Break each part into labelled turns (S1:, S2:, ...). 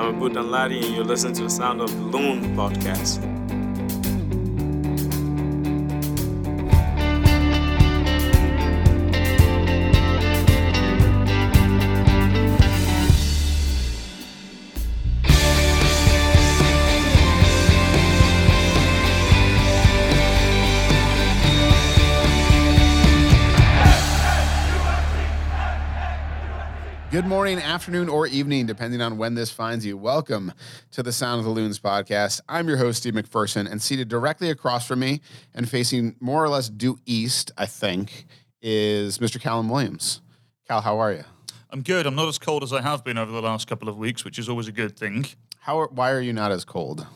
S1: I'm Abu Danladi, and you're listening to the Sound of Loon podcast.
S2: Good morning, afternoon, or evening, depending on when this finds you. Welcome to the Sound of the Loons podcast. I'm your host, Steve McPherson, and seated directly across from me and facing more or less due east, I think, is Mr. Callum Williams. Cal, how are you?
S3: I'm good. I'm not as cold as I have been over the last couple of weeks, which is always a good thing.
S2: How? Are, why are you not as cold?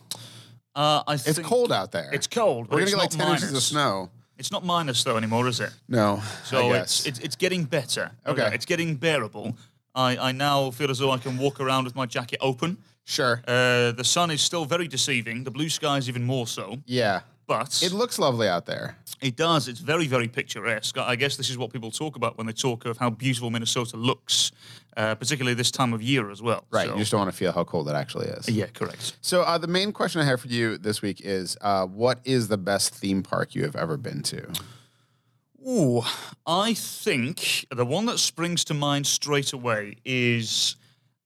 S3: Uh, I
S2: It's cold out there.
S3: It's cold.
S2: We're gonna get like ten inches of snow.
S3: It's not minus though anymore, is it?
S2: No,
S3: So it's, it's it's getting better.
S2: Okay.
S3: It's getting bearable. I, I now feel as though I can walk around with my jacket open.
S2: sure.
S3: Uh, the sun is still very deceiving. The blue sky is even more so.
S2: yeah,
S3: But
S2: it looks lovely out there.
S3: It does. It's very, very picturesque. I guess this is what people talk about when they talk of how beautiful Minnesota looks, uh, particularly this time of year as well.
S2: Right.
S3: So-
S2: You just don't want to feel how cold it actually is.
S3: yeah, correct.
S2: So uh, the main question I have for you this week is, uh, what is the best theme park you have ever been to?
S3: Ooh, I think the one that springs to mind straight away is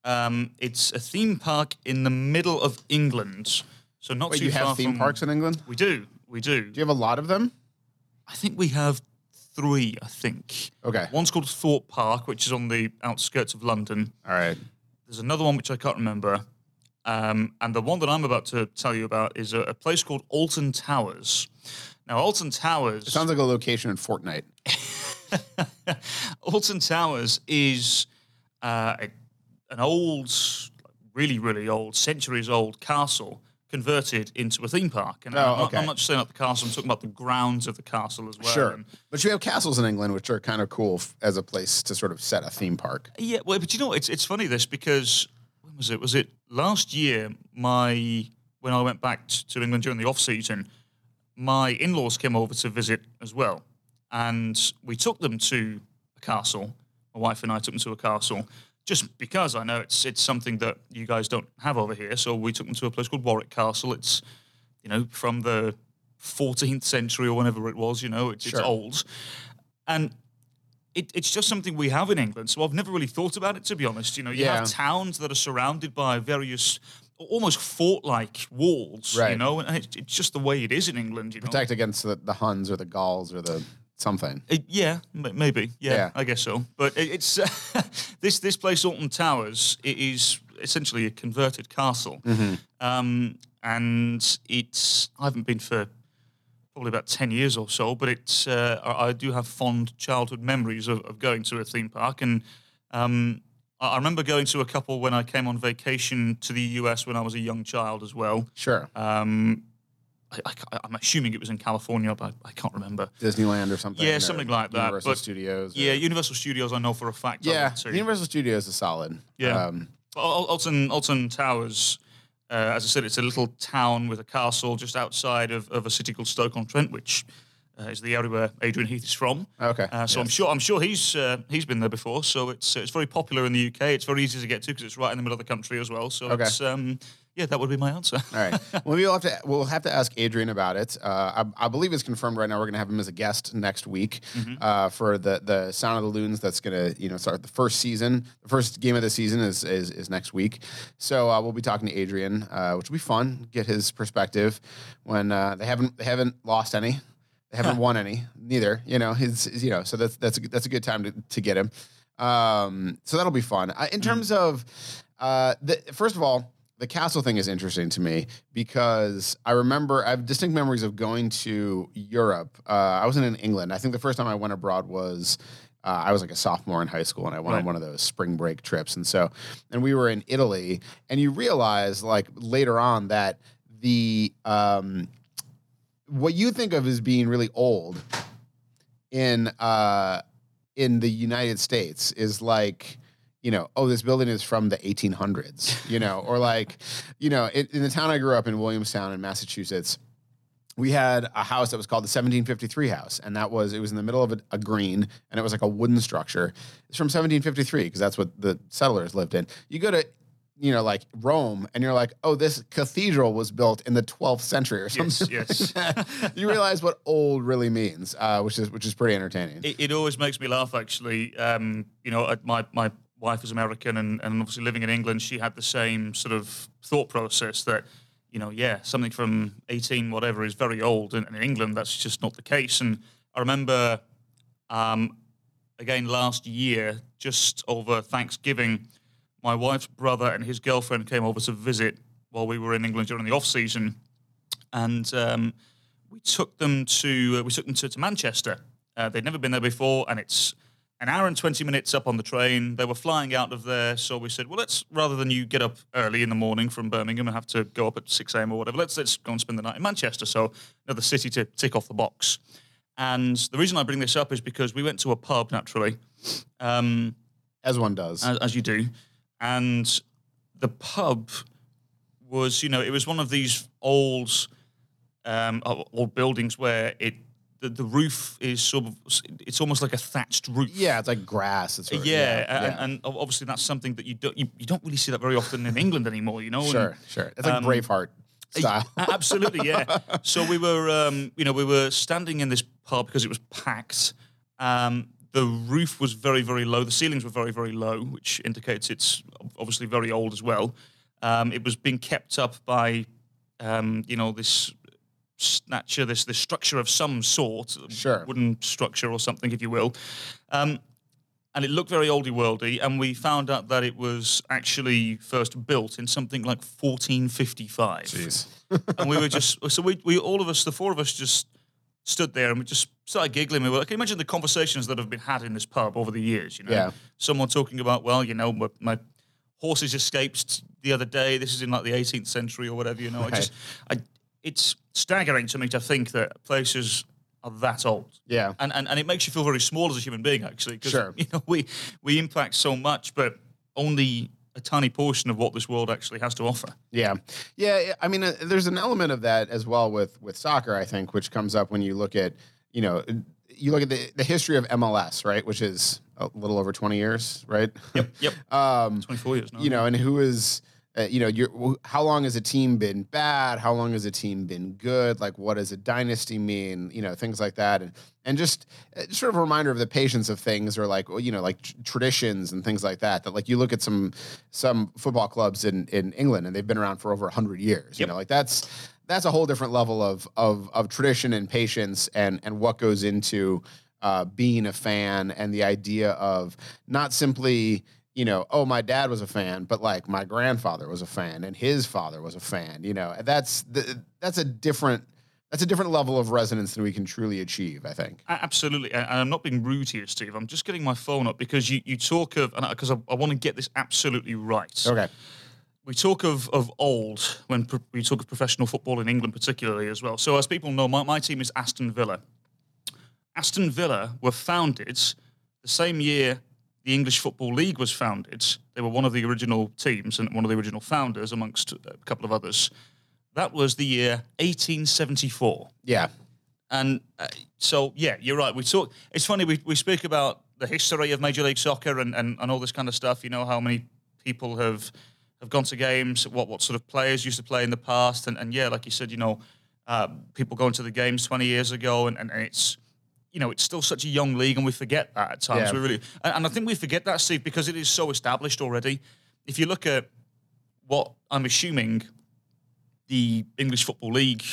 S3: um, it's a theme park in the middle of England. So not
S2: Wait,
S3: too
S2: you
S3: far
S2: have theme
S3: from-
S2: parks in England?
S3: We do. We do.
S2: Do you have a lot of them?
S3: I think we have three, I think.
S2: Okay.
S3: One's called Thorpe Park, which is on the outskirts of London.
S2: All right.
S3: There's another one which I can't remember. Um, and the one that I'm about to tell you about is a, a place called Alton Towers. Now, Alton Towers.
S2: It sounds like a location in Fortnite.
S3: Alton Towers is uh, a, an old, really, really old, centuries old castle converted into a theme park. And
S2: Oh,
S3: I'm, not,
S2: okay.
S3: I'm not just saying about the castle, I'm talking about the grounds of the castle as well.
S2: Sure.
S3: And
S2: But you have castles in England, which are kind of cool f- as a place to sort of set a theme park.
S3: Yeah, well, but you know, it's it's funny this because when was it? Was it last year? My when I went back to England during the off season, my in laws came over to visit as well, and we took them to a castle. My wife and I took them to a castle just because I know it's it's something that you guys don't have over here. So we took them to a place called Warwick Castle. It's you know from the 14th century or whenever it was. You know, it's,
S2: Sure.
S3: it's old, and it, it's just something we have in England. So I've never really thought about it, to be honest. You know, you
S2: Yeah.
S3: have towns that are surrounded by various almost fort-like walls, you know, and it's, it's just the way it is in England, you know.
S2: Protect against the, the Huns or the Gauls or the something.
S3: It- yeah, maybe. Yeah,
S2: Yeah.
S3: I guess so. But it, it's this this place, Alton Towers. It is essentially a converted castle,
S2: Mm-hmm.
S3: um, and it's. I haven't been for probably about ten years or so, but it's. Uh, I I do have fond childhood memories of, of going to a theme park, and um, I remember going to a couple when I came on vacation to the US when I was a young child as well.
S2: Sure.
S3: Um, I, I, am assuming it was in California, but I, I can't remember.
S2: Disneyland or something.
S3: Yeah,
S2: or
S3: something like that,
S2: Universal
S3: but-
S2: Studios. or-
S3: Yeah, Universal Studios, I know for a fact.
S2: Yeah. Universal Studios is solid.
S3: Yeah.
S2: Um,
S3: Alton, Alton Towers, uh, as I said, it's a little town with a castle just outside of, of a city called Stoke-on-Trent, which uh, is the area where Adrian Heath is from.
S2: okay.
S3: Uh, so I'm sure I'm sure he's uh, he's been there before. So it's uh, it's very popular in the UK. It's very easy to get to because it's right in the middle of the country as well. So
S2: Okay.
S3: it's um, yeah, that would be my answer.
S2: All right. Well, we'll have to we'll have to ask Adrian about it. Uh, I, I believe it's confirmed right now. We're going to have him as a guest next week
S3: Mm-hmm.
S2: uh, for the the Sound of the Loons. That's going to you know start the first season. The first game of the season is is, is next week. So uh, we'll be talking to Adrian, uh, which will be fun. Get his perspective when uh, they haven't they haven't lost any. They haven't won any, neither. You know, his, his- you know, so that's that's a, good- that's a good time to, to get him. Um, so that'll be fun. I, in terms of, uh, the, first of all, the castle thing is interesting to me because I remember I have distinct memories of going to Europe. Uh, I wasn't in England. I think the first time I went abroad was uh, I was like a sophomore in high school, and I went on one of those spring break trips. And so, and we were in Italy, and you realize like later on that the um, what you think of as being really old in uh, in the United States is like you know, oh, this building is from the 1800s, you know, or like, you know, in, in the town I grew up in, Williamstown in Massachusetts, we had a house that was called the 1753 house, and that was it was in the middle of a, a green, and it was like a wooden structure. It's from 1753 because that's what the settlers lived in. You go to you know, like Rome, and you're like, oh, this cathedral was built in the 12th century or something.
S3: Yes,
S2: you realize what old really means, uh, which is which is pretty entertaining.
S3: It, it always makes me laugh, actually. Um, you know, my my wife is American, and, and obviously living in England, she had the same sort of thought process that, you know, yeah, something from eighteen whatever is very old, and, and in England that's just not the case. And I remember, um, again last year, just over Thanksgiving, my wife's brother and his girlfriend came over to visit while we were in England during the off season, and um, we took them to uh, we took them to, to Manchester. Uh, they'd never been there before, and it's an hour and 20 minutes up on the train. They were flying out of there. So we said, well, let's, rather than you get up early in the morning from Birmingham and have to go up at 6 a.m. or whatever, let's, let's go and spend the night in Manchester. So another city to tick off the box. And the reason I bring this up is because we went to a pub, naturally, um,
S2: As one does.
S3: as, as you do. And the pub was, you know, it was one of these old, um, old buildings where it, the, the roof is sort of, it's almost like a thatched roof.
S2: yeah, it's like grass. It's sort of-
S3: Yeah,
S2: yeah,
S3: and, and obviously that's something that you don't you, you don't really see that very often in England anymore. You know, and-
S2: sure, sure. It's like
S3: um,
S2: Braveheart style.
S3: Absolutely, yeah. so we were, um, you know, we were standing in this pub because it was packed. Um, the roof was very, very low. The ceilings were very, very low, which indicates it's obviously very old as well. Um, it was being kept up by, um, you know, this snatcher, this this structure of some sort,
S2: Sure.
S3: wooden structure or something, if you will. Um, and it looked very oldie worldy, and we found out that it was actually first built in something like 1455
S2: Jeez.
S3: and we were just so we, we all of us the four of us just stood there and we just started giggling we were like can you imagine the conversations that have been had in this pub over the years you know
S2: Yeah.
S3: someone talking about well you know my, my horses escaped the other day this is in like the 18th century or whatever you know i just i it's staggering to me to think that places are that old
S2: Yeah.
S3: and, and and it makes you feel very small as a human being actually because
S2: Sure.
S3: you know we we impact so much but only a tiny portion of what this world actually has to offer
S2: Yeah, yeah. I mean, uh, there's an element of that as well with with soccer. I think, which comes up when you look at, you know, you look at the the history of MLS, right? Which is a little over 20 years, right? Yep.
S3: yep
S2: um,
S3: 24 years now
S2: you know, and who is, uh, you know, you're, how long has a team been bad? How long has a team been good? Like, what does a dynasty mean? You know, things like that, and and just uh, sort of a reminder of the patience of things, or like, you know, like tr- traditions and things like that. That like you look at some some football clubs in in England, and they've been around for over hundred years. You know, like that's that's a whole different level of of of tradition and patience, and and what goes into uh, being a fan, and the idea of not simply you know, oh, my dad was a fan, but like my grandfather was a fan and his father was a fan, you know, that's the, that's a different that's a different level of resonance than we can truly achieve, I think.
S3: Absolutely, and I'm not being rude here, Steve. I'm just getting my phone up because you, you talk of because I, I want to get this absolutely right.
S2: Okay.
S3: We talk of of old when pro- we talk of professional football in England, particularly as well. So as people know, my, my team is Aston Villa. Aston Villa were founded the same year the English Football League was founded. They were one of the original teams and one of the original founders, amongst a couple of others. That was the year 1874.
S2: Yeah.
S3: And uh, so, yeah, you're right. We talk. It's funny. We, we speak about the history of Major League Soccer and, and, and all this kind of stuff. You know how many people have have gone to games. What what sort of players used to play in the past. And, and yeah, like you said, you know, uh, people going to the games 20 years ago, and, and, and it's you know it's still such a young league, and we forget that at times.
S2: Yeah.
S3: We really, and, and I think we forget that, Steve, because it is so established already. If you look at what I'm assuming the English Football League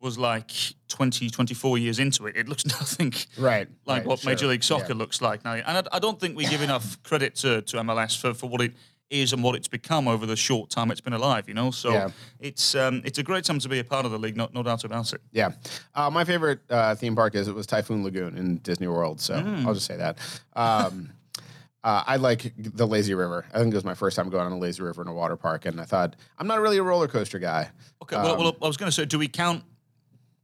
S3: was like 20, 24 years into it, it looks nothing
S2: Right.
S3: like
S2: right,
S3: what
S2: sure.
S3: Major League Soccer
S2: Yeah.
S3: looks like now. And I, I don't think we give enough credit to, to MLS for, for what it is and what it's become over the short time it's been alive, you know? So
S2: Yeah.
S3: it's um, it's a great time to be a part of the league, no, no doubt about it.
S2: Yeah. Uh, my favorite uh, theme park is it was Typhoon Lagoon in Disney World. So
S3: Mm.
S2: I'll just say that. Um, uh, I like the lazy river. I think it was my first time going on a lazy river in a water park, and I thought I'm not really a roller coaster guy.
S3: Okay, well,
S2: Um,
S3: well, I was going to say, do we count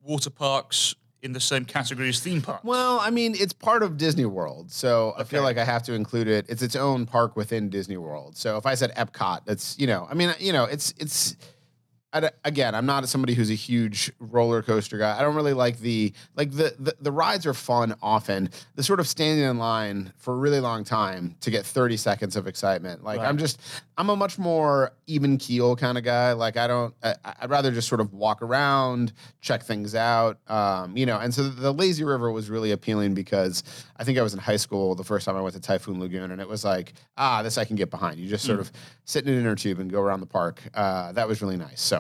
S3: water parks in the same category as theme parks?
S2: Well, I mean, it's part of Disney World, so I feel like I have to include it. It's its own park within Disney World. So if I said Epcot, that's you know, I mean, you know, it's it's I, again, I'm not somebody who's a huge roller coaster guy. I don't really like the like the, the the rides are fun often. The sort of standing in line for a really long time to get 30 seconds of excitement. Like I'm just I'm a much more even keel kind of guy. Like I don't I, I'd rather just sort of walk around, check things out. Um, you know, and so the lazy river was really appealing because I think I was in high school the first time I went to Typhoon Lagoon and it was like, ah, this I can get behind. You just sort of sit in an inner tube and go around the park. Uh, that was really nice. So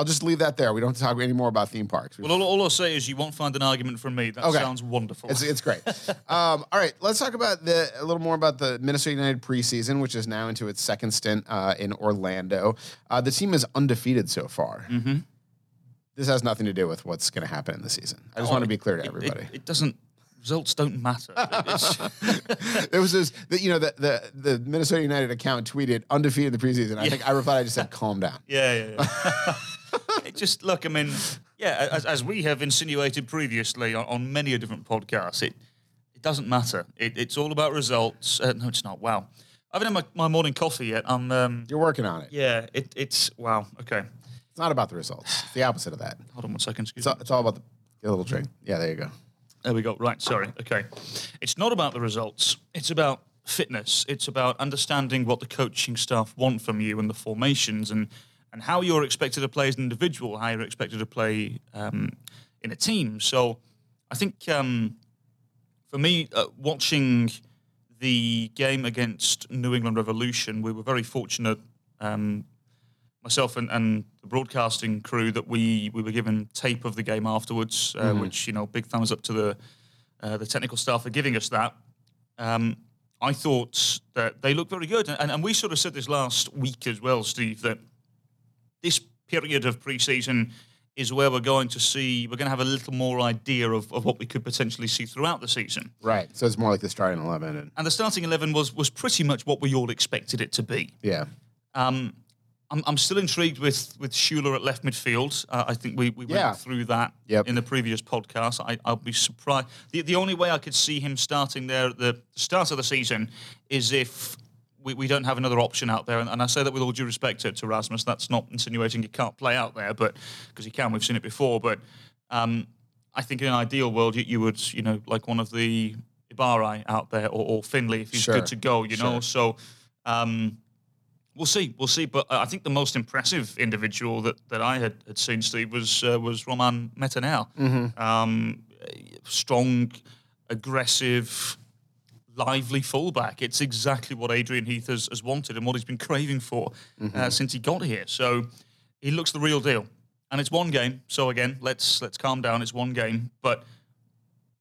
S2: I'll just leave that there. We don't have to talk any more about theme parks.
S3: Well, all, all I'll say is you won't find an argument from me. That
S2: Okay.
S3: sounds wonderful.
S2: It's, it's great. um, all right, let's talk about the a little more about the Minnesota United preseason, which is now into its second stint uh, in Orlando. Uh, the team is undefeated so far.
S3: mm-hmm.
S2: This has nothing to do with what's going to happen in the season. I just want to be clear to everybody.
S3: It, it doesn't. Results don't matter.
S2: There was this, the, you know, the, the the Minnesota United account tweeted undefeated in the preseason. I think I replied, I just said, "Calm down."
S3: Yeah, yeah, yeah. it just look. I mean, yeah, as, as we have insinuated previously on, on many a different podcasts, it it doesn't matter. It, it's all about results. Uh, no, it's not. Wow, I haven't had my, my morning coffee yet. I'm. Um,
S2: You're working on it.
S3: yeah, it, it's wow. Okay,
S2: It's not about the results. It's the opposite of that.
S3: hold on one second. Excuse
S2: It's
S3: me.
S2: all, it's all about the, get a little drink. Yeah, there you go.
S3: There we go. Right. Sorry. Okay. It's not about the results. It's about fitness. It's about understanding what the coaching staff want from you and the formations and and how you're expected to play as an individual, how you're expected to play um, in a team. So, I think um, for me, uh, watching the game against New England Revolution, we were very fortunate. Um, myself and, and the broadcasting crew that we we were given tape of the game afterwards, uh, which you know, big thumbs up to the uh, the technical staff for giving us that. Um, I thought that they looked very good, and, and we sort of said this last week as well, Steve, that this period of preseason is where we're going to see we're going to have a little more idea of, of what we could potentially see throughout the season.
S2: Right. So it's more like the starting eleven, and
S3: And the starting eleven was was pretty much what we all expected it to be.
S2: yeah,
S3: Um, I'm, I'm still intrigued with with Schüller at left midfield. Uh, I think we, we went
S2: Yeah.
S3: through that
S2: Yep.
S3: in the previous podcast. I, I'll be surprised. The, the only way I could see him starting there at the start of the season is if we, we don't have another option out there. And, and I say that with all due respect to, to Rasmus. That's not insinuating he can't play out there, but because he can, we've seen it before. But um, I think in an ideal world, you, you would, you know, like one of the Ibarra out there or, or Finlay if he's
S2: Sure.
S3: good to go, you know.
S2: Sure.
S3: So. Um, We'll see, we'll see. But I think the most impressive individual that, that I had, had seen, Steve, was uh, was Romain Métanire. Um, strong, aggressive, lively fullback. It's exactly what Adrian Heath has, has wanted and what he's been craving for uh, since he got here. So he looks the real deal. And it's one game. So again, let's let's calm down. It's one game, but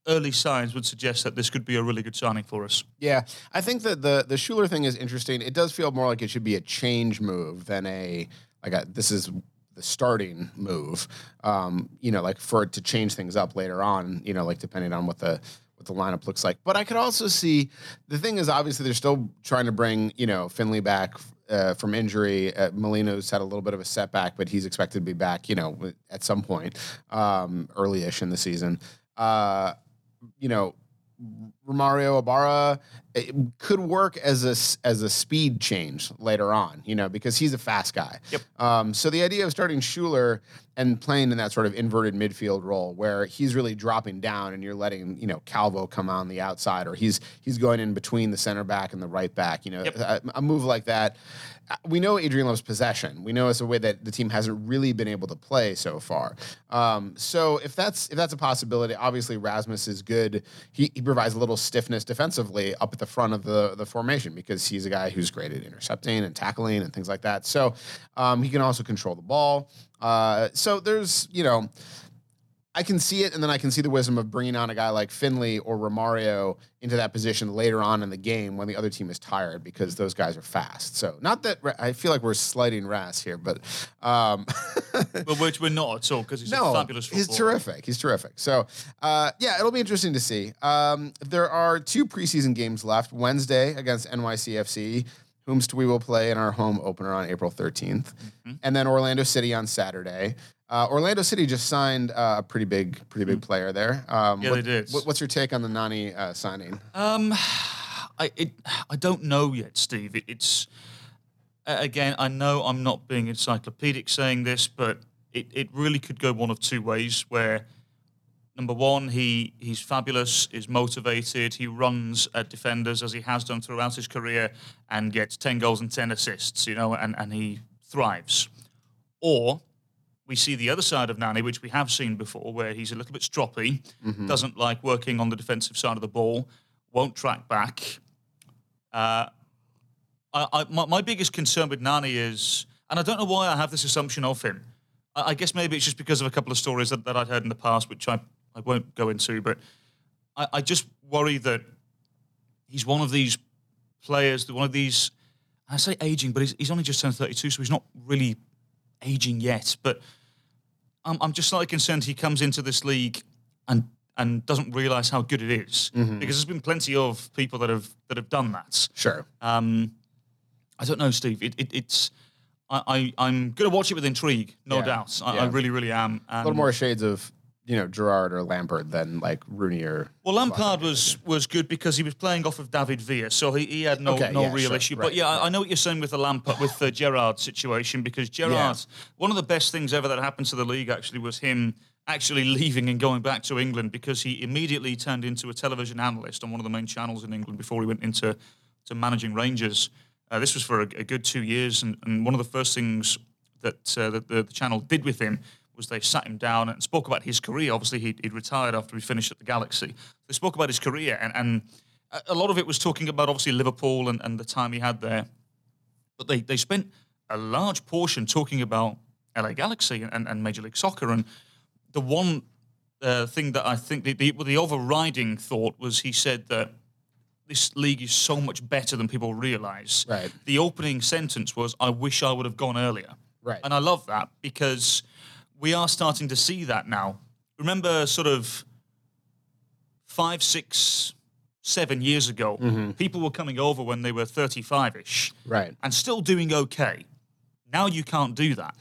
S3: early signs would suggest that this could be a really good signing for us.
S2: yeah. I think that the the Schüller thing is interesting. It does feel more like it should be a change move than a like a this is the starting move. Um, you know, like for it to change things up later on. You know, like depending on what the what the lineup looks like. But I could also see the thing is obviously they're still trying to bring you know Finlay back uh, from injury. Uh, Molino's had a little bit of a setback, but he's expected to be back. You know, at some point um, early-ish in the season. Uh, you know, Romario Ibarra could work as a as a speed change later on, you know, because he's a fast guy.
S3: Yep.
S2: Um, so the idea of starting Schüller and playing in that sort of inverted midfield role where he's really dropping down and you're letting you know Calvo come on the outside or he's he's going in between the center back and the right back, you know,
S3: Yep.
S2: a, a move like that. We know Adrian loves possession. We know it's a way that the team hasn't really been able to play so far. Um, so if that's if that's a possibility, obviously Rasmus is good. He, he provides a little stiffness defensively up at the front of the the formation because he's a guy who's great at intercepting and tackling and things like that. So um, he can also control the ball. Uh, so there's you know. I can see it, and then I can see the wisdom of bringing on a guy like Finlay or Romario into that position later on in the game when the other team is tired because those guys are fast. So, not that I feel like we're slighting Ras here, but um,
S3: But which we're not at all because he's
S2: no,
S3: a fabulous
S2: he's terrific. He's terrific. So, uh, yeah, it'll be interesting to see. Um, there are two preseason games left. Wednesday against NYCFC, whomst we will play in our home opener on April 13th,
S3: Mm-hmm.
S2: and then Orlando City on Saturday. Uh, Orlando City just signed uh, a pretty big, pretty big player there. Um.
S3: Yeah,
S2: what-
S3: they did.
S2: what- what's your take on the Nani uh, signing?
S3: Um, I it, I don't know yet, Steve. It, it's a- again, I know I'm not being encyclopedic saying this, but it, it really could go one of two ways. Where number one, he he's fabulous, is motivated, he runs at defenders as he has done throughout his career, and gets ten goals and ten assists. You know, and and he thrives. Or we see the other side of Nani, which we have seen before, where he's a little bit stroppy, doesn't like working on the defensive side of the ball, won't track back. Uh, I, I, my, my biggest concern with Nani is, and I don't know why I have this assumption of him. I, I guess maybe it's just because of a couple of stories that, that I'd heard in the past, which I, I won't go into, but I, I just worry that he's one of these players, one of these, I say aging, but he's, he's only just turned 32, so he's not really aging yet. But I'm, I'm just slightly concerned he comes into this league and and doesn't realise how good it is. because there's been plenty of people that have that have done that.
S2: Sure.
S3: Um, I don't know, Steve. It, it, it's I, I I'm going to watch it with intrigue, no
S2: Yeah.
S3: doubt. I, I
S2: Yeah.
S3: really, really am.
S2: A little more shades of you know Gerrard or Lampard than like Rooney or.
S3: Well, Lampard was was good because he was playing off of David Villa, so he, he had no
S2: Okay,
S3: no
S2: yeah,
S3: real
S2: sure,
S3: issue.
S2: right,
S3: but yeah, I, I know what you're saying with the Lampard with the Gerrard situation because Gerrard, one of the best things ever that happened to the league actually was him actually leaving and going back to England because he immediately turned into a television analyst on one of the main channels in England before he went into to managing Rangers. Uh, this was for a, a good two years, and, and one of the first things that, uh, that the, the channel did with him was they sat him down and spoke about his career. Obviously, he'd, he'd retired after he finished at the Galaxy. They spoke about his career, and, and a- lot of it was talking about obviously Liverpool and, and the time he had there. But they, they spent a large portion talking about LA Galaxy and, and Major League Soccer. And the one uh, thing that I think the, the, the overriding thought was he said that this league is so much better than people realize.
S2: Right.
S3: The opening sentence was, I wish I would have gone earlier.
S2: Right.
S3: And I love that because we are starting to see that now. Remember, sort of five, six, seven years ago,
S2: Mm-hmm.
S3: people were coming over when they were 35 ish
S2: Right.
S3: and still doing okay. Now you can't do that.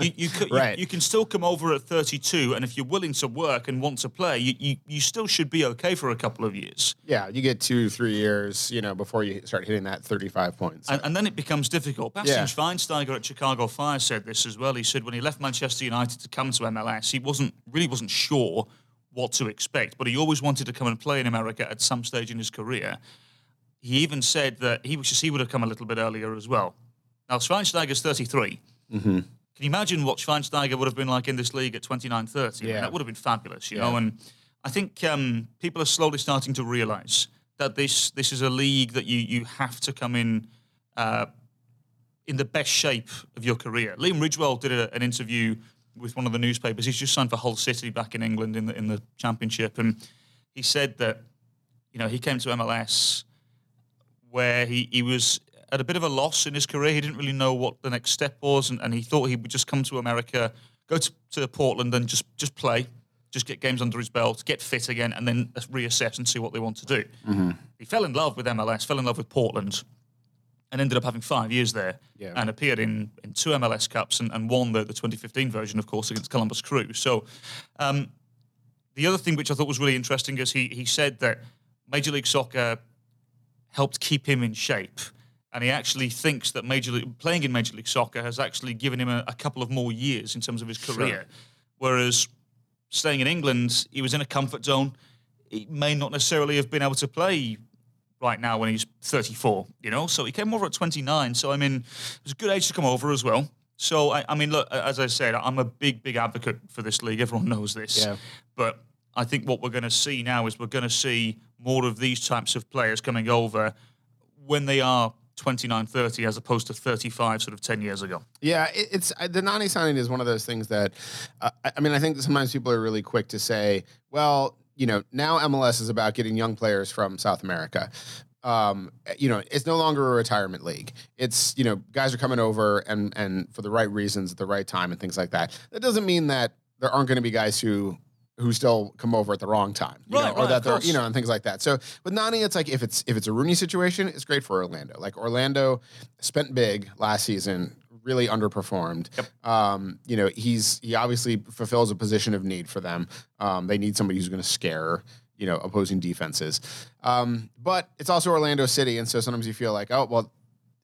S3: You, you,
S2: Right.
S3: you can still come over at 32, and if you're willing to work and want to play, you, you, you still should be okay for a couple of years.
S2: Yeah, you get two, three years, you know, before you start hitting that 35 points.
S3: And, and then it becomes difficult. Bastian
S2: Yeah.
S3: Schweinsteiger at Chicago Fire said this as well. He said when he left Manchester United to come to MLS, he wasn't really wasn't sure what to expect, but he always wanted to come and play in America at some stage in his career. He even said that he wishes he would have come a little bit earlier as well. Now Schweinsteiger's 33.
S2: Mm-hmm.
S3: Can you imagine what Schweinsteiger would have been like in this league at 29, 30? I mean,
S2: Yeah.
S3: that would have been fabulous, you
S2: Yeah.
S3: know. And I think um, people are slowly starting to realise that this this is a league that you you have to come in uh, in the best shape of your career. Liam Ridgewell did a, an interview with one of the newspapers. He's just signed for Hull City back in England in the in the Championship, and he said that you know he came to MLS where he, he was at a bit of a loss in his career. He didn't really know what the next step was, and, and he thought he would just come to America, go to, to Portland, and just just play, just get games under his belt, get fit again, and then reassess and see what they want to do. He fell in love with MLS, fell in love with Portland, and ended up having five years there,
S2: Yeah.
S3: and appeared in, in two MLS Cups and, and won the, the 2015 version, of course, against Columbus Crew. So. Um, the other thing which I thought was really interesting is he he said that Major League Soccer helped keep him in shape, and he actually thinks that Major League, playing in Major League Soccer has actually given him a, a couple of more years in terms of his career, whereas staying in England, he was in a comfort zone. He may not necessarily have been able to play right now when he's 34, you know. So he came over at 29. So I mean, it was a good age to come over as well. So I, I mean, look, as I said, I'm a big, big advocate for this league. Everyone knows this.
S2: Yeah.
S3: But I think what we're going to see now is we're going to see more of these types of players coming over when they are 29, 30, as opposed to 35, sort of 10 years ago.
S2: Yeah, it, it's the Nani signing is one of those things that, uh, I mean, I think sometimes people are really quick to say, well, you know, now MLS is about getting young players from South America. Um, you know, it's no longer a retirement league. It's you know, guys are coming over and and for the right reasons at the right time and things like that. That doesn't mean that there aren't going to be guys who who still come over at the wrong time, you
S3: Right,
S2: know, or
S3: right,
S2: that they're you know and things like that. So with Nani, it's like if it's if it's a Rooney situation, it's great for Orlando. Like Orlando spent big last season, really underperformed. Um, you know, he's he obviously fulfills a position of need for them. Um, they need somebody who's going to scare you know opposing defenses. Um, but it's also Orlando City, and so sometimes you feel like, oh well,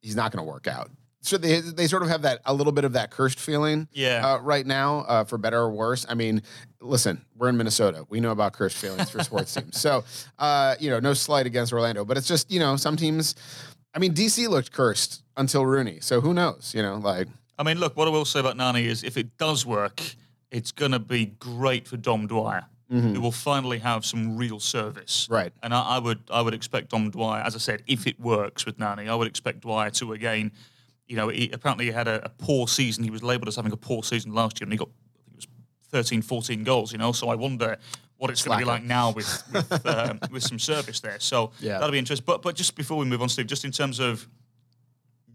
S2: he's not going to work out. So they they sort of have that a little bit of that cursed feeling.
S3: Yeah.
S2: Uh, right now, uh, for better or worse. I mean, listen, we're in Minnesota. We know about cursed feelings for sports teams. So, uh, you know, no slight against Orlando, but it's just you know some teams. I mean, DC looked cursed until Rooney. So who knows? You know, like
S3: I mean, look, what I will say about Nani is if it does work, it's going to be great for Dom Dwyer. Who will finally have some real service,
S2: Mm-hmm. Right.
S3: And I, I would, I would expect Dom Dwyer, as I said, if it works with Nani, I would expect Dwyer to again. You know, he, apparently he had a, a poor season. He was labelled as having a poor season last year, and he got, I think it was 13, 14 goals. You know, so I wonder what it's going to be like now with with, um, with some service there. So
S2: Yeah.
S3: that'll be interesting. But but just before we move on, Steve, just in terms of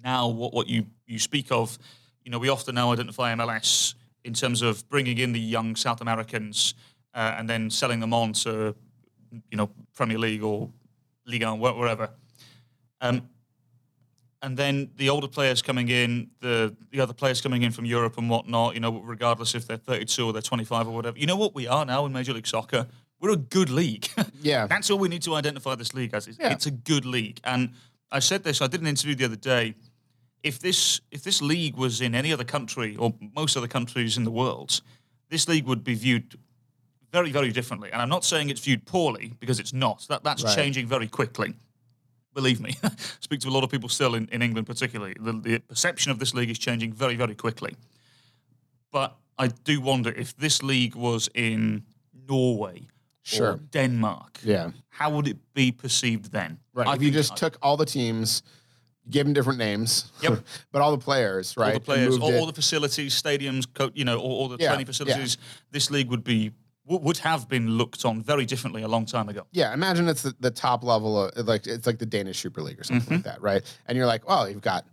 S3: now what, what you, you speak of, you know, we often now identify MLS in terms of bringing in the young South Americans uh, and then selling them on to, you know, Premier League or Liga, wh- wherever. Um, and then the older players coming in, the the other players coming in from Europe and whatnot, you know, regardless if they're 32 or they're 25 or whatever. You know what we are now in Major League Soccer? We're a good league.
S2: Yeah.
S3: That's all we need to identify this league as. It's,
S2: Yeah.
S3: it's a good league. And I said this, I did an interview the other day. If this if this league was in any other country or most other countries in the world, this league would be viewed very, very differently. And I'm not saying it's viewed poorly because it's not. That that's
S2: Right.
S3: changing very quickly. Believe me, speak to a lot of people still in, in England, particularly. The, the perception of this league is changing very, very quickly. But I do wonder if this league was in Norway
S2: Sure.
S3: or Denmark,
S2: yeah.
S3: how would it be perceived then?
S2: Right.
S3: I
S2: if you
S3: think-
S2: just took all the teams, give them different names,
S3: Yep.
S2: but all the players, right?
S3: all the
S2: and
S3: players,
S2: moved
S3: all,
S2: it-
S3: all the facilities, stadiums, co- you know, all, all the
S2: Yeah,
S3: training facilities, this league would be w- would have been looked on very differently a long time ago.
S2: Yeah, imagine it's the, the top level of like it's like the Danish Super League or something
S3: Mm-hmm.
S2: like that, right? And you're like, well, you've got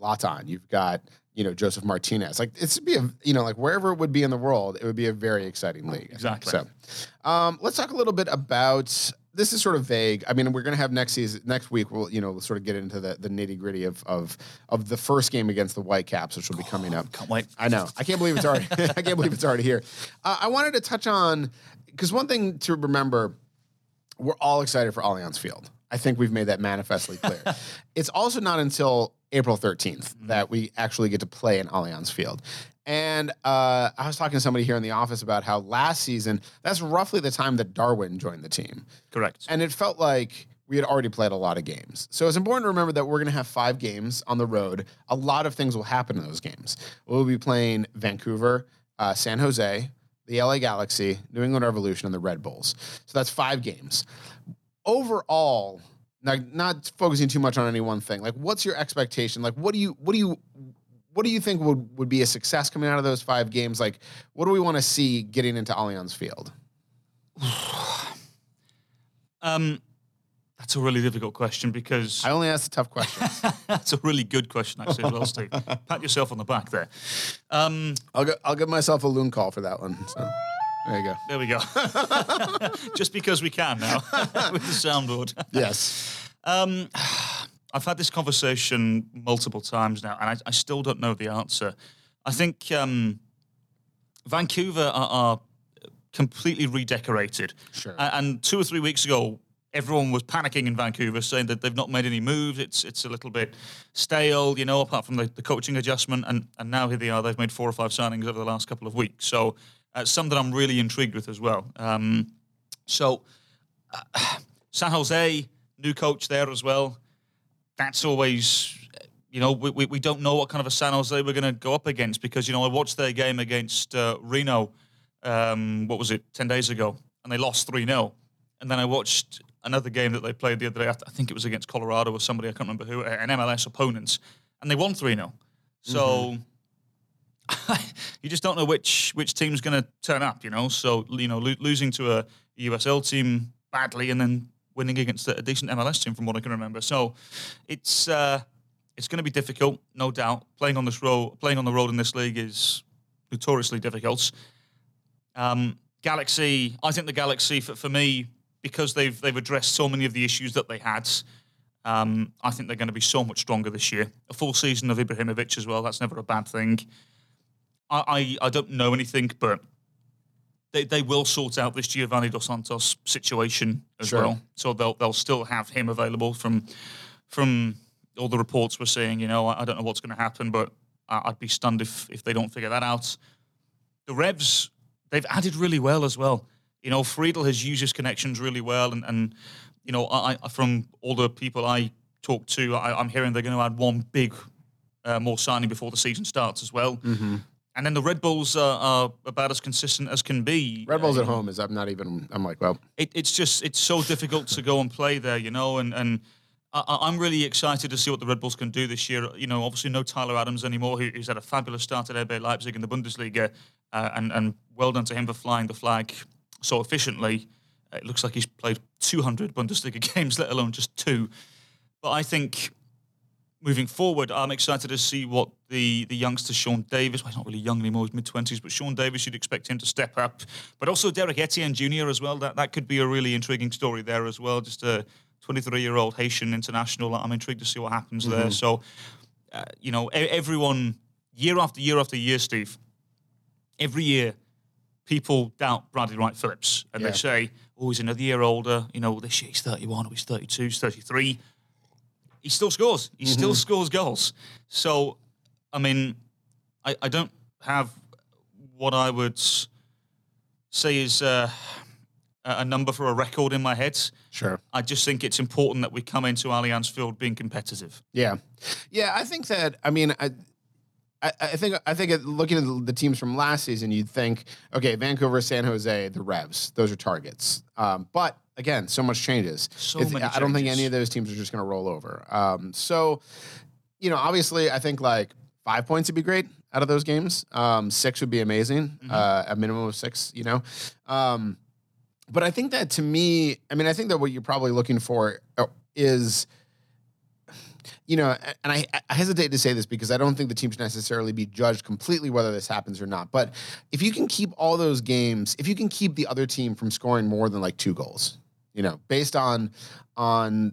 S2: Zlatan, you've got you know Josef Martinez. Like it's be a you know like wherever it would be in the world, it would be a very exciting league.
S3: Exactly.
S2: So, um, let's talk a little bit about. This is sort of vague. I mean, we're going to have next season, next week. We'll, you know, we'll sort of get into the, the nitty gritty of, of of the first game against the Whitecaps, which will be coming up.
S3: Can't wait.
S2: I know. I can't believe it's already. I can't believe it's already here. Uh, I wanted to touch on because one thing to remember, we're all excited for Allianz Field. I think we've made that manifestly clear. it's also not until April 13th that we actually get to play in Allianz Field. And uh, I was talking to somebody here in the office about how last season, that's roughly the time that Darwin joined the team.
S3: Correct.
S2: And it felt like we had already played a lot of games. So it's important to remember that we're going to have five games on the road. A lot of things will happen in those games. We'll be playing Vancouver, uh, San Jose, the LA Galaxy, New England Revolution, and the Red Bulls. So that's five games. Overall, like not focusing too much on any one thing. Like, what's your expectation? Like, what do you, what do you, what do you think would, would be a success coming out of those five games? Like, what do we want to see getting into Allianz Field?
S3: Um, that's a really difficult question because
S2: I only ask the tough questions.
S3: that's a really good question actually as well, Steve. Pat yourself on the back there. Um,
S2: I'll go, I'll give myself a loon call for that one. So there you go.
S3: there we go. Just because we can now with the soundboard.
S2: Yes.
S3: Um, I've had this conversation multiple times now, and I, I still don't know the answer. I think um, Vancouver are, are completely redecorated.
S2: Sure.
S3: And two or three weeks ago, everyone was panicking in Vancouver, saying that they've not made any moves. It's it's a little bit stale, you know, apart from the, the coaching adjustment. And and now here they are. They've made four or five signings over the last couple of weeks. So uh, some that I'm really intrigued with as well. Um, so uh, San Jose, new coach there as well. That's always. You know, we, we, we don't know what kind of a San Jose we're going to go up against because, you know, I watched their game against uh, Reno, um, what was it, 10 days ago, and they lost 3 0. And then I watched another game that they played the other day. I th- I think it was against Colorado or somebody, I can't remember who, an MLS opponent, and they won 3 0. So you just don't know which which team's going to turn up, you know? So, you know, lo- losing to a USL team badly and then winning against a, decent MLS team, from what I can remember. So it's. Uh, it's going to be difficult, no doubt. Playing on this road, playing on the road in this league is notoriously difficult. Um, Galaxy, I think the Galaxy for, for me because they've they've addressed so many of the issues that they had. Um, I think they're going to be so much stronger this year. A full season of Ibrahimovic as well. That's never a bad thing. I I, I don't know anything, but they, they will sort out this Giovanni dos Santos situation as
S2: Sure.
S3: well. So they'll they'll still have him available from from all the reports we're saying, you know, I, I don't know what's going to happen, but I, I'd be stunned if if they don't figure that out. The Revs, they've added really well as well. You know, Friedel has used his connections really well, and and you know, I, I from all the people I talk to, I, I'm hearing they're going to add one big uh, more signing before the season starts as well.
S2: Mm-hmm.
S3: And then the Red Bulls are, are about as consistent as can be.
S2: Red Bulls at home is I'm not even. I'm like, well,
S3: it, it's just it's so difficult to go and play there, you know, and and I, I'm really excited to see what the Red Bulls can do this year. You know, obviously no Tyler Adams anymore, who, who's had a fabulous start at RB Leipzig in the Bundesliga, uh, and and well done to him for flying the flag so efficiently. It looks like he's played 200 Bundesliga games, let alone just two. But I think moving forward, I'm excited to see what the the youngster Sean Davis. Well, he's not really young anymore; he's mid twenties. But Sean Davis, you'd expect him to step up. But also Derek Etienne Jr. as well. That that could be a really intriguing story there as well. Just a 23 year old Haitian international. I'm intrigued to see what happens there. So, uh, you know, e- everyone year after year after year, Steve. Every year, people doubt Bradley Wright Phillips, and
S2: Yeah.
S3: they say, "Oh, he's another year older." You know, this year he's 31, or he's 32, he's 33 he still scores. He still scores goals. So, I mean, I, I don't have what I would say is uh, a number for a record in my head.
S2: sure.
S3: I just think it's important that we come into Allianz Field being competitive.
S2: Yeah, yeah. I think that. I mean, I, I, I think I think looking at the- the teams from last season, you'd think, okay, Vancouver, San Jose, the Revs, those are targets. Um, but again, so much changes.
S3: So
S2: It's-
S3: many
S2: I don't think any of those teams are just going to roll over. Um, so, you know, obviously, I think like five points would be great out of those games. Um, six would be amazing. Uh, a minimum of six. You know. Um, but I think that to me, I mean, I think that what you're probably looking for uh, is you know, and I, I hesitate to say this because I don't think the team should necessarily be judged completely whether this happens or not. But if you can keep all those games, if you can keep the other team from scoring more than like two goals, you know, based on on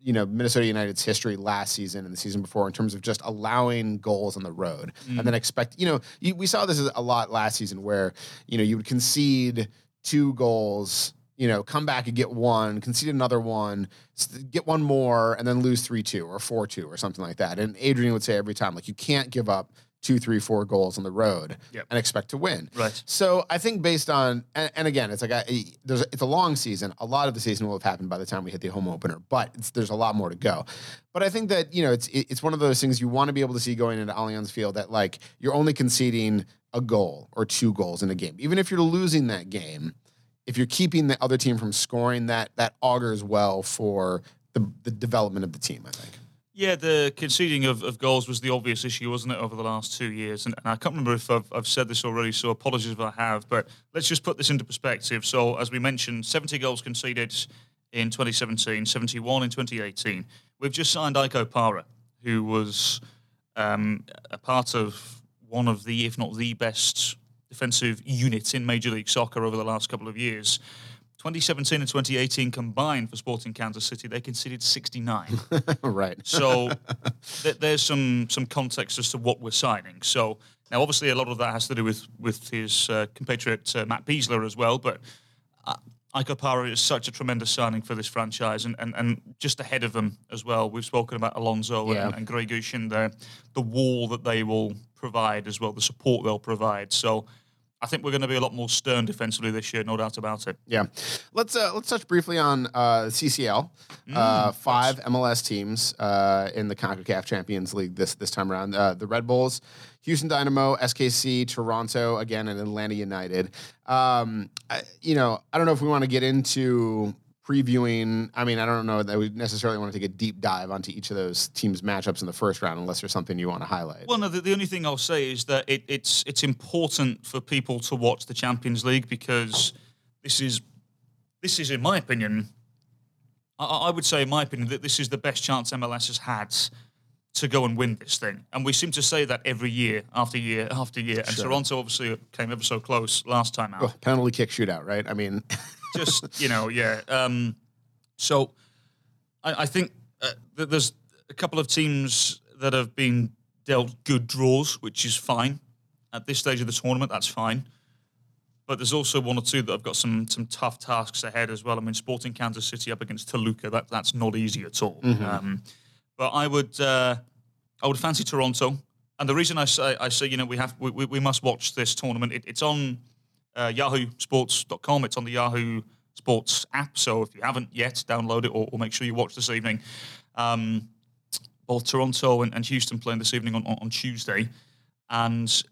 S2: you know Minnesota United's history last season and the season before in terms of just allowing goals on the road mm. and then expect you know you, we saw this a lot last season where you know you would concede two goals you know come back and get one concede another one get one more and then lose 3-2 or 4-2 or something like that. And Adrian would say every time like you can't give up two three four goals on the road
S3: Yep.
S2: and expect to win
S3: Right.
S2: so I think based on and, and again, it's like I, there's it's a long season. A lot of the season will have happened by the time we hit the home opener, but it's, there's a lot more to go. But I think that you know it's it's one of those things you want to be able to see going into Allianz Field that like you're only conceding a goal or two goals in a game, even if you're losing that game. If you're keeping the other team from scoring, that that augurs well for the the development of the team. I think.
S3: Yeah, the conceding of, of goals was the obvious issue, wasn't it, over the last two years? And, and I can't remember if I've, I've said this already, so apologies if I have. But let's just put this into perspective. So, as we mentioned, 70 goals conceded in 2017, 71 in 2018. We've just signed Ike Opara, who was um, a part of one of the, if not the best defensive units in Major League Soccer over the last couple of years. 2017 and 2018 combined for Sporting Kansas City, they conceded 69.
S2: right.
S3: So th- there's some some context as to what we're signing. So now, obviously, a lot of that has to do with with his uh, compatriot uh, Matt Besler as well. But uh, Ike Opara is such a tremendous signing for this franchise, and, and, and just ahead of them as well. We've spoken about Alonso
S2: Yeah.
S3: and, and Grey and the the wall that they will provide as well, the support they'll provide. So. I think we're going to be a lot more stern defensively this year, no doubt about it.
S2: Yeah, let's uh, let's touch briefly on uh, CCL. uh, five MLS teams uh, in the Concacaf Champions League this this time around. Uh, the Red Bulls, Houston Dynamo, SKC, Toronto again, and Atlanta United. Um, I, you know, I don't know if we want to get into previewing. I mean, I don't know that we necessarily want to take a deep dive onto each of those teams' matchups in the first round, unless there's something you want to highlight.
S3: Well, no, the, the only thing I'll say is that it, it's it's important for people to watch the Champions League because this is this is, in my opinion, I, I would say, in my opinion, that this is the best chance MLS has had to go and win this thing. And we seem to say that every year after year after year. And
S2: Sure.
S3: Toronto obviously came ever so close last time out
S2: Oh, penalty kick shootout, right? I mean,
S3: just you know, yeah. Um, so I, I think uh, that there's a couple of teams that have been dealt good draws, which is fine at this stage of the tournament. That's fine. But there's also one or two that have got some some tough tasks ahead as well. I mean, Sporting Kansas City up against Toluca, that that's not easy at all. Um, but I would uh, I would fancy Toronto. And the reason I say I say you know we have we, we, we must watch this tournament. It, it's on uh, YahooSports.com. It's on the Yahoo Sports app. So if you haven't yet, download it or, or make sure you watch this evening. Um, both Toronto and, and Houston playing this evening on, on, on Tuesday, and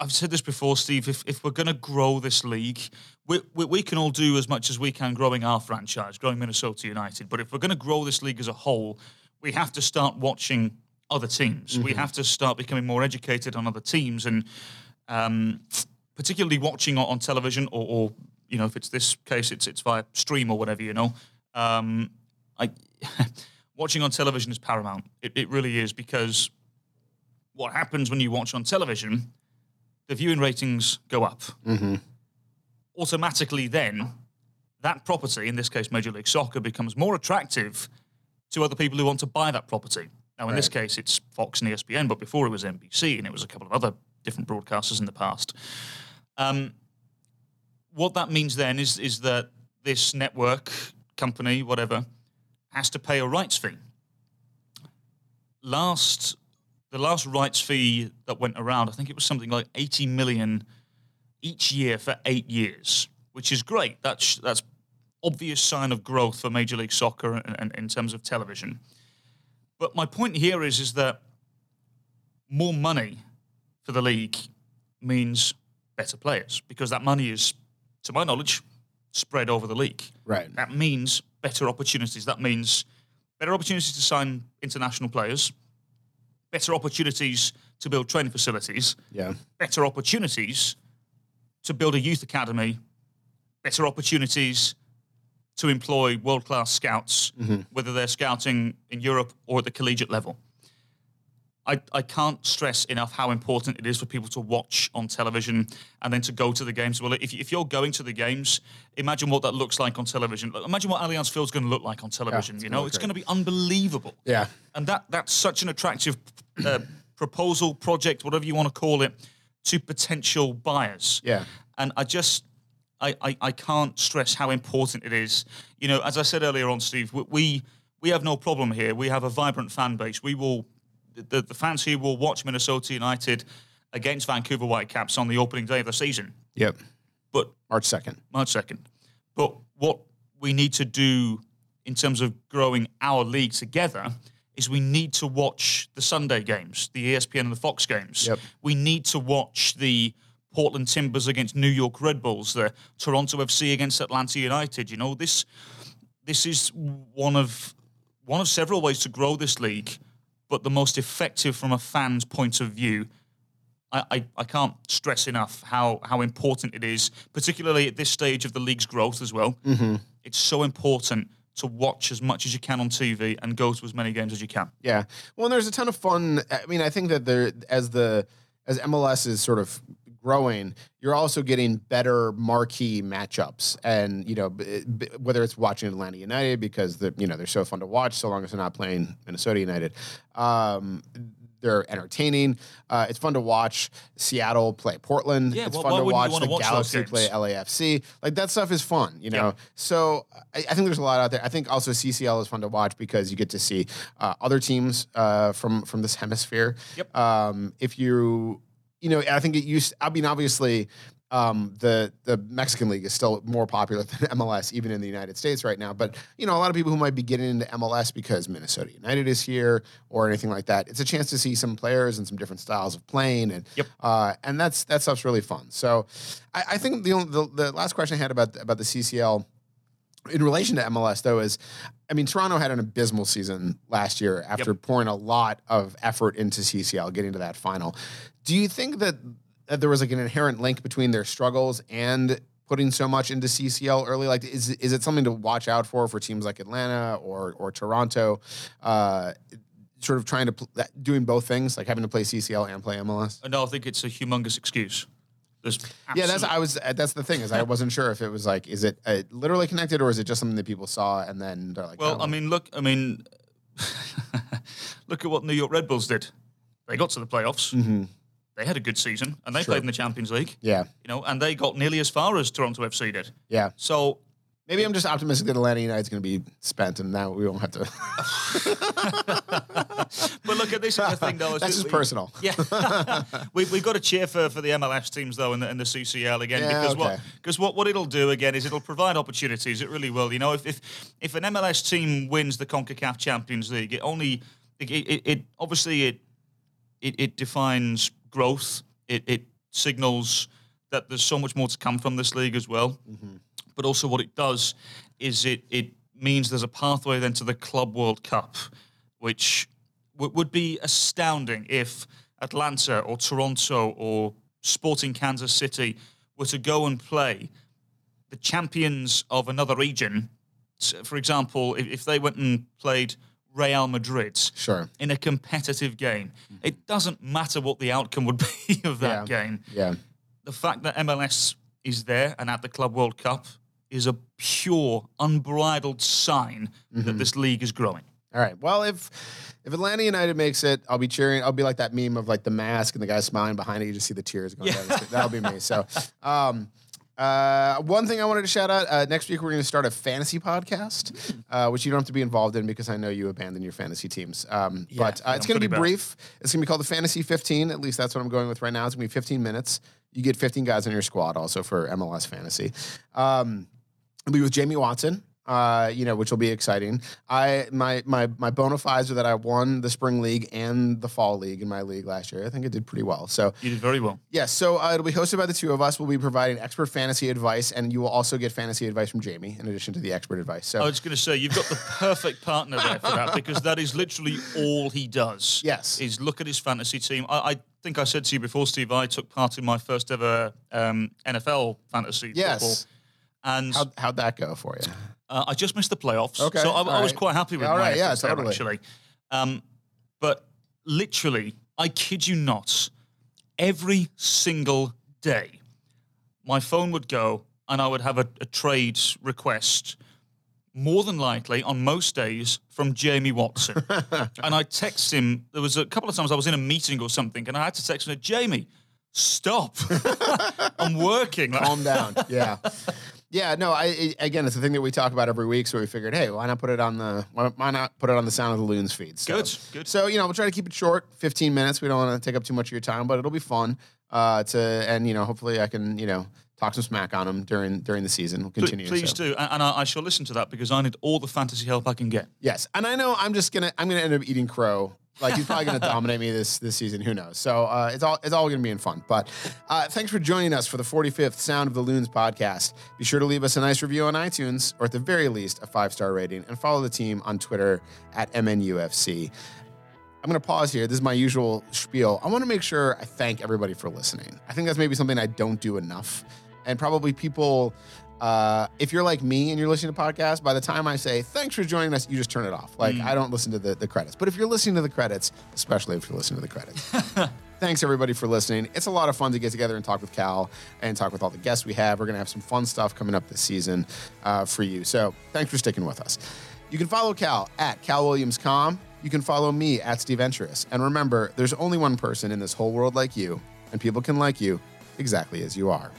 S3: I've said this before, Steve. If, if we're going to grow this league, we, we, we, can all do as much as we can growing our franchise, growing Minnesota United. But if we're going to grow this league as a whole, we have to start watching other teams. Mm-hmm. We have to start becoming more educated on other teams, and um, particularly watching on, television, or, or, you know, if it's this case, it's it's via stream or whatever. You know, um, I watching on television is paramount. It, it really is because what happens when you watch on television the viewing ratings go up.
S2: Mm-hmm.
S3: Automatically, then, that property, in this case Major League Soccer, becomes more attractive to other people who want to buy that property. Now, in right. this case, it's Fox and ESPN, but before it was NBC and it was a couple of other different broadcasters in the past. Um, what that means then is, is that this network company, whatever, has to pay a rights fee. Last the last rights fee that went around, I think it was something like 80 million each year for eight years, which is great. That's that's obvious sign of growth for Major League Soccer and, and in terms of television. But my point here is is that more money for the league means better players because that money is, to my knowledge, spread over the league.
S2: Right.
S3: That means better opportunities. That means better opportunities to sign international players better opportunities to build training facilities,
S2: yeah.
S3: better opportunities to build a youth academy, better opportunities to employ world class scouts, mm-hmm. whether they're scouting in Europe or at the collegiate level. I, I can't stress enough how important it is for people to watch on television and then to go to the games. Well, if, if you're going to the games, imagine what that looks like on television. Imagine what Allianz Field's going to look like on television. Yeah, you know, it's going to be unbelievable.
S2: Yeah,
S3: and that that's such an attractive uh, proposal, project, whatever you want to call it, to potential buyers.
S2: Yeah,
S3: and I just I, I, I, can't stress how important it is. You know, as I said earlier on, Steve, we we have no problem here. We have a vibrant fan base. We will the, the fans here will watch Minnesota United against Vancouver Whitecaps on the opening day of the season.
S2: Yep.
S3: But
S2: March second.
S3: March second. But what we need to do in terms of growing our league together is we need to watch the Sunday games, the ESPN and the Fox games.
S2: Yep.
S3: We need to watch the Portland Timbers against New York Red Bulls, the Toronto FC against Atlanta United. You know, this this is one of one of several ways to grow this league but the most effective from a fan's point of view. I, I, I, can't stress enough how, how important it is, particularly at this stage of the league's growth as well.
S2: Mm-hmm.
S3: It's so important to watch as much as you can on TV and go to as many games as you can.
S2: Yeah. Well, there's a ton of fun. I mean, I think that there, as the as MLS is sort of growing, you're also getting better marquee matchups. And you know, b- b- whether it's watching Atlanta United because the you know they're so fun to watch, so long as they're not playing Minnesota United. Um, they're entertaining. Uh, it's fun to watch Seattle play Portland.
S3: Yeah,
S2: it's
S3: well,
S2: fun to watch
S3: the
S2: watch Galaxy play LAFC. Like that stuff is fun, you know. Yeah. So I, I, think there's a lot out there. I think also CCL is fun to watch because you get to see uh, other teams uh, from from this hemisphere.
S3: Yep.
S2: Um, if you you know, I think it used. I mean, obviously, um, the the Mexican league is still more popular than MLS, even in the United States right now. But you know, a lot of people who might be getting into MLS because Minnesota United is here or anything like that, it's a chance to see some players and some different styles of playing, and
S3: yep.
S2: uh, and that's that stuff's really fun. So, I, I think the, the the last question I had about about the CCL in relation to MLS, though, is I mean, Toronto had an abysmal season last year after yep. pouring a lot of effort into CCL, getting to that final. Do you think that, that there was like an inherent link between their struggles and putting so much into CCL early? Like, is is it something to watch out for for teams like Atlanta or or Toronto? Uh, sort of trying to pl- doing both things, like having to play CCL and play MLS.
S3: No, I think it's a humongous excuse.
S2: Yeah, that's I was. Uh, that's the thing is I wasn't sure if it was like, is it uh, literally connected or is it just something that people saw and then they're like,
S3: well, oh. I mean, look, I mean, look at what New York Red Bulls did. They got to the playoffs.
S2: Mm-hmm.
S3: They had a good season and they sure. played in the Champions League.
S2: Yeah,
S3: you know, and they got nearly as far as Toronto FC did.
S2: Yeah.
S3: So
S2: Maybe I'm just optimistic that Atlanta United's going to be spent, and now we won't have to.
S3: But look at this is the thing, though. is
S2: That's
S3: that
S2: just
S3: we-
S2: personal.
S3: Yeah, we, we've got to cheer for, for the MLS teams though in the, in the CCL again
S2: Yeah,
S3: because what because what, what it'll do again is it'll provide opportunities. It really will. You know, if if, if an MLS team wins the Concacaf Champions League, it only it, it, it obviously it, it it defines growth. It it signals that there's so much more to come from this league as well. Mm-hmm. But also, what it does is it it means there's a pathway then to the Club World Cup, which w- would be astounding if Atlanta or Toronto or Sporting Kansas City were to go and play the champions of another region. For example, if, if they went and played Real Madrid
S2: Sure.
S3: in a competitive game, it doesn't matter what the outcome would be of that
S2: Yeah.
S3: game
S2: Yeah.
S3: the fact that MLS is there and at the Club World Cup is a pure, unbridled sign that this league is growing.
S2: All right. Well, if if Atlanta United makes it, I'll be cheering. I'll be like that meme of like the mask and the guy smiling behind it. You just see the tears going down. That'll be me. So, um, uh, one thing I wanted to shout out uh, next week we're going to start a fantasy podcast, uh, which you don't have to be involved in because I know you abandon your fantasy teams. Um, but uh, it's going to be
S3: bad.
S2: brief. It's going to be called the Fantasy 15. At least that's what I'm going with right now. It's going to be 15 minutes. You get 15 guys on your squad also for MLS fantasy. Um, I'll be with Jamie Watson. Uh, you know, which will be exciting. I my my my bona fides are that I won the spring league and the fall league in my league last year. I think I did pretty well. So
S3: You did very well.
S2: yes, so uh, it'll be hosted by the two of us. We'll be providing expert fantasy advice, and you will also get fantasy advice from Jamie in addition to the expert advice. So
S3: I was going to say you've got the perfect partner there for that because that is literally all he does.
S2: Yes.
S3: is look at his fantasy team. I, I think I said to you before, Steve. I took part in my first ever um, NFL fantasy
S2: Yes.
S3: football, and
S2: how how'd that go for you?
S3: Uh, I just missed the playoffs,
S2: Okay,
S3: so I, I was
S2: right.
S3: quite happy with
S2: all
S3: my
S2: right, yeah,
S3: there,
S2: totally.
S3: actually. Um, but literally, I kid you not, every single day, my phone would go and I would have a, a trade request. More than likely, on most days, from Jamie Watson, and I text him. There was a couple of times I was in a meeting or something, and I had to text him, "Jamie, stop! I'm working."
S2: Calm down. Yeah. Yeah, no, I, I again, it's a thing that we talk about every week. So we figured, hey, why not put it on the why, why not put it on the Sound of the Loons feed? So,
S3: Good, good.
S2: So you know, we'll try to keep it short, fifteen minutes. We don't want to take up too much of your time, but it'll be fun. Uh, to and you know, hopefully, I can you know talk some smack on them during during the season. We'll continue.
S3: Please
S2: so.
S3: do, and, and I, I shall listen to that because I need all the fantasy help I can get.
S2: Yes, and I know I'm just gonna I'm gonna end up eating crow. Like he's probably gonna dominate me this this season. Who knows? So uh, it's all it's all gonna be in fun. But uh, thanks for joining us for the 45th Sound of the Loons podcast. Be sure to leave us a nice review on iTunes, or at the very least a five star rating, and follow the team on Twitter at MNUFC. I'm going to pause here. This is my usual spiel. I want to make sure I thank everybody for listening. I think that's maybe something I don't do enough. And probably people, uh, if you're like me and you're listening to podcasts, by the time I say thanks for joining us, you just turn it off. Like I don't listen to the, the credits. But if you're listening to the credits, especially if you're listening to the credits, thanks everybody for listening. It's a lot of fun to get together and talk with Cal and talk with all the guests we have. We're going to have some fun stuff coming up this season uh, for you. So thanks for sticking with us. You can follow Cal at CalWilliamsCom. You can follow me at Steve Entris. And remember, there's only one person in this whole world like you, and people can like you exactly as you are.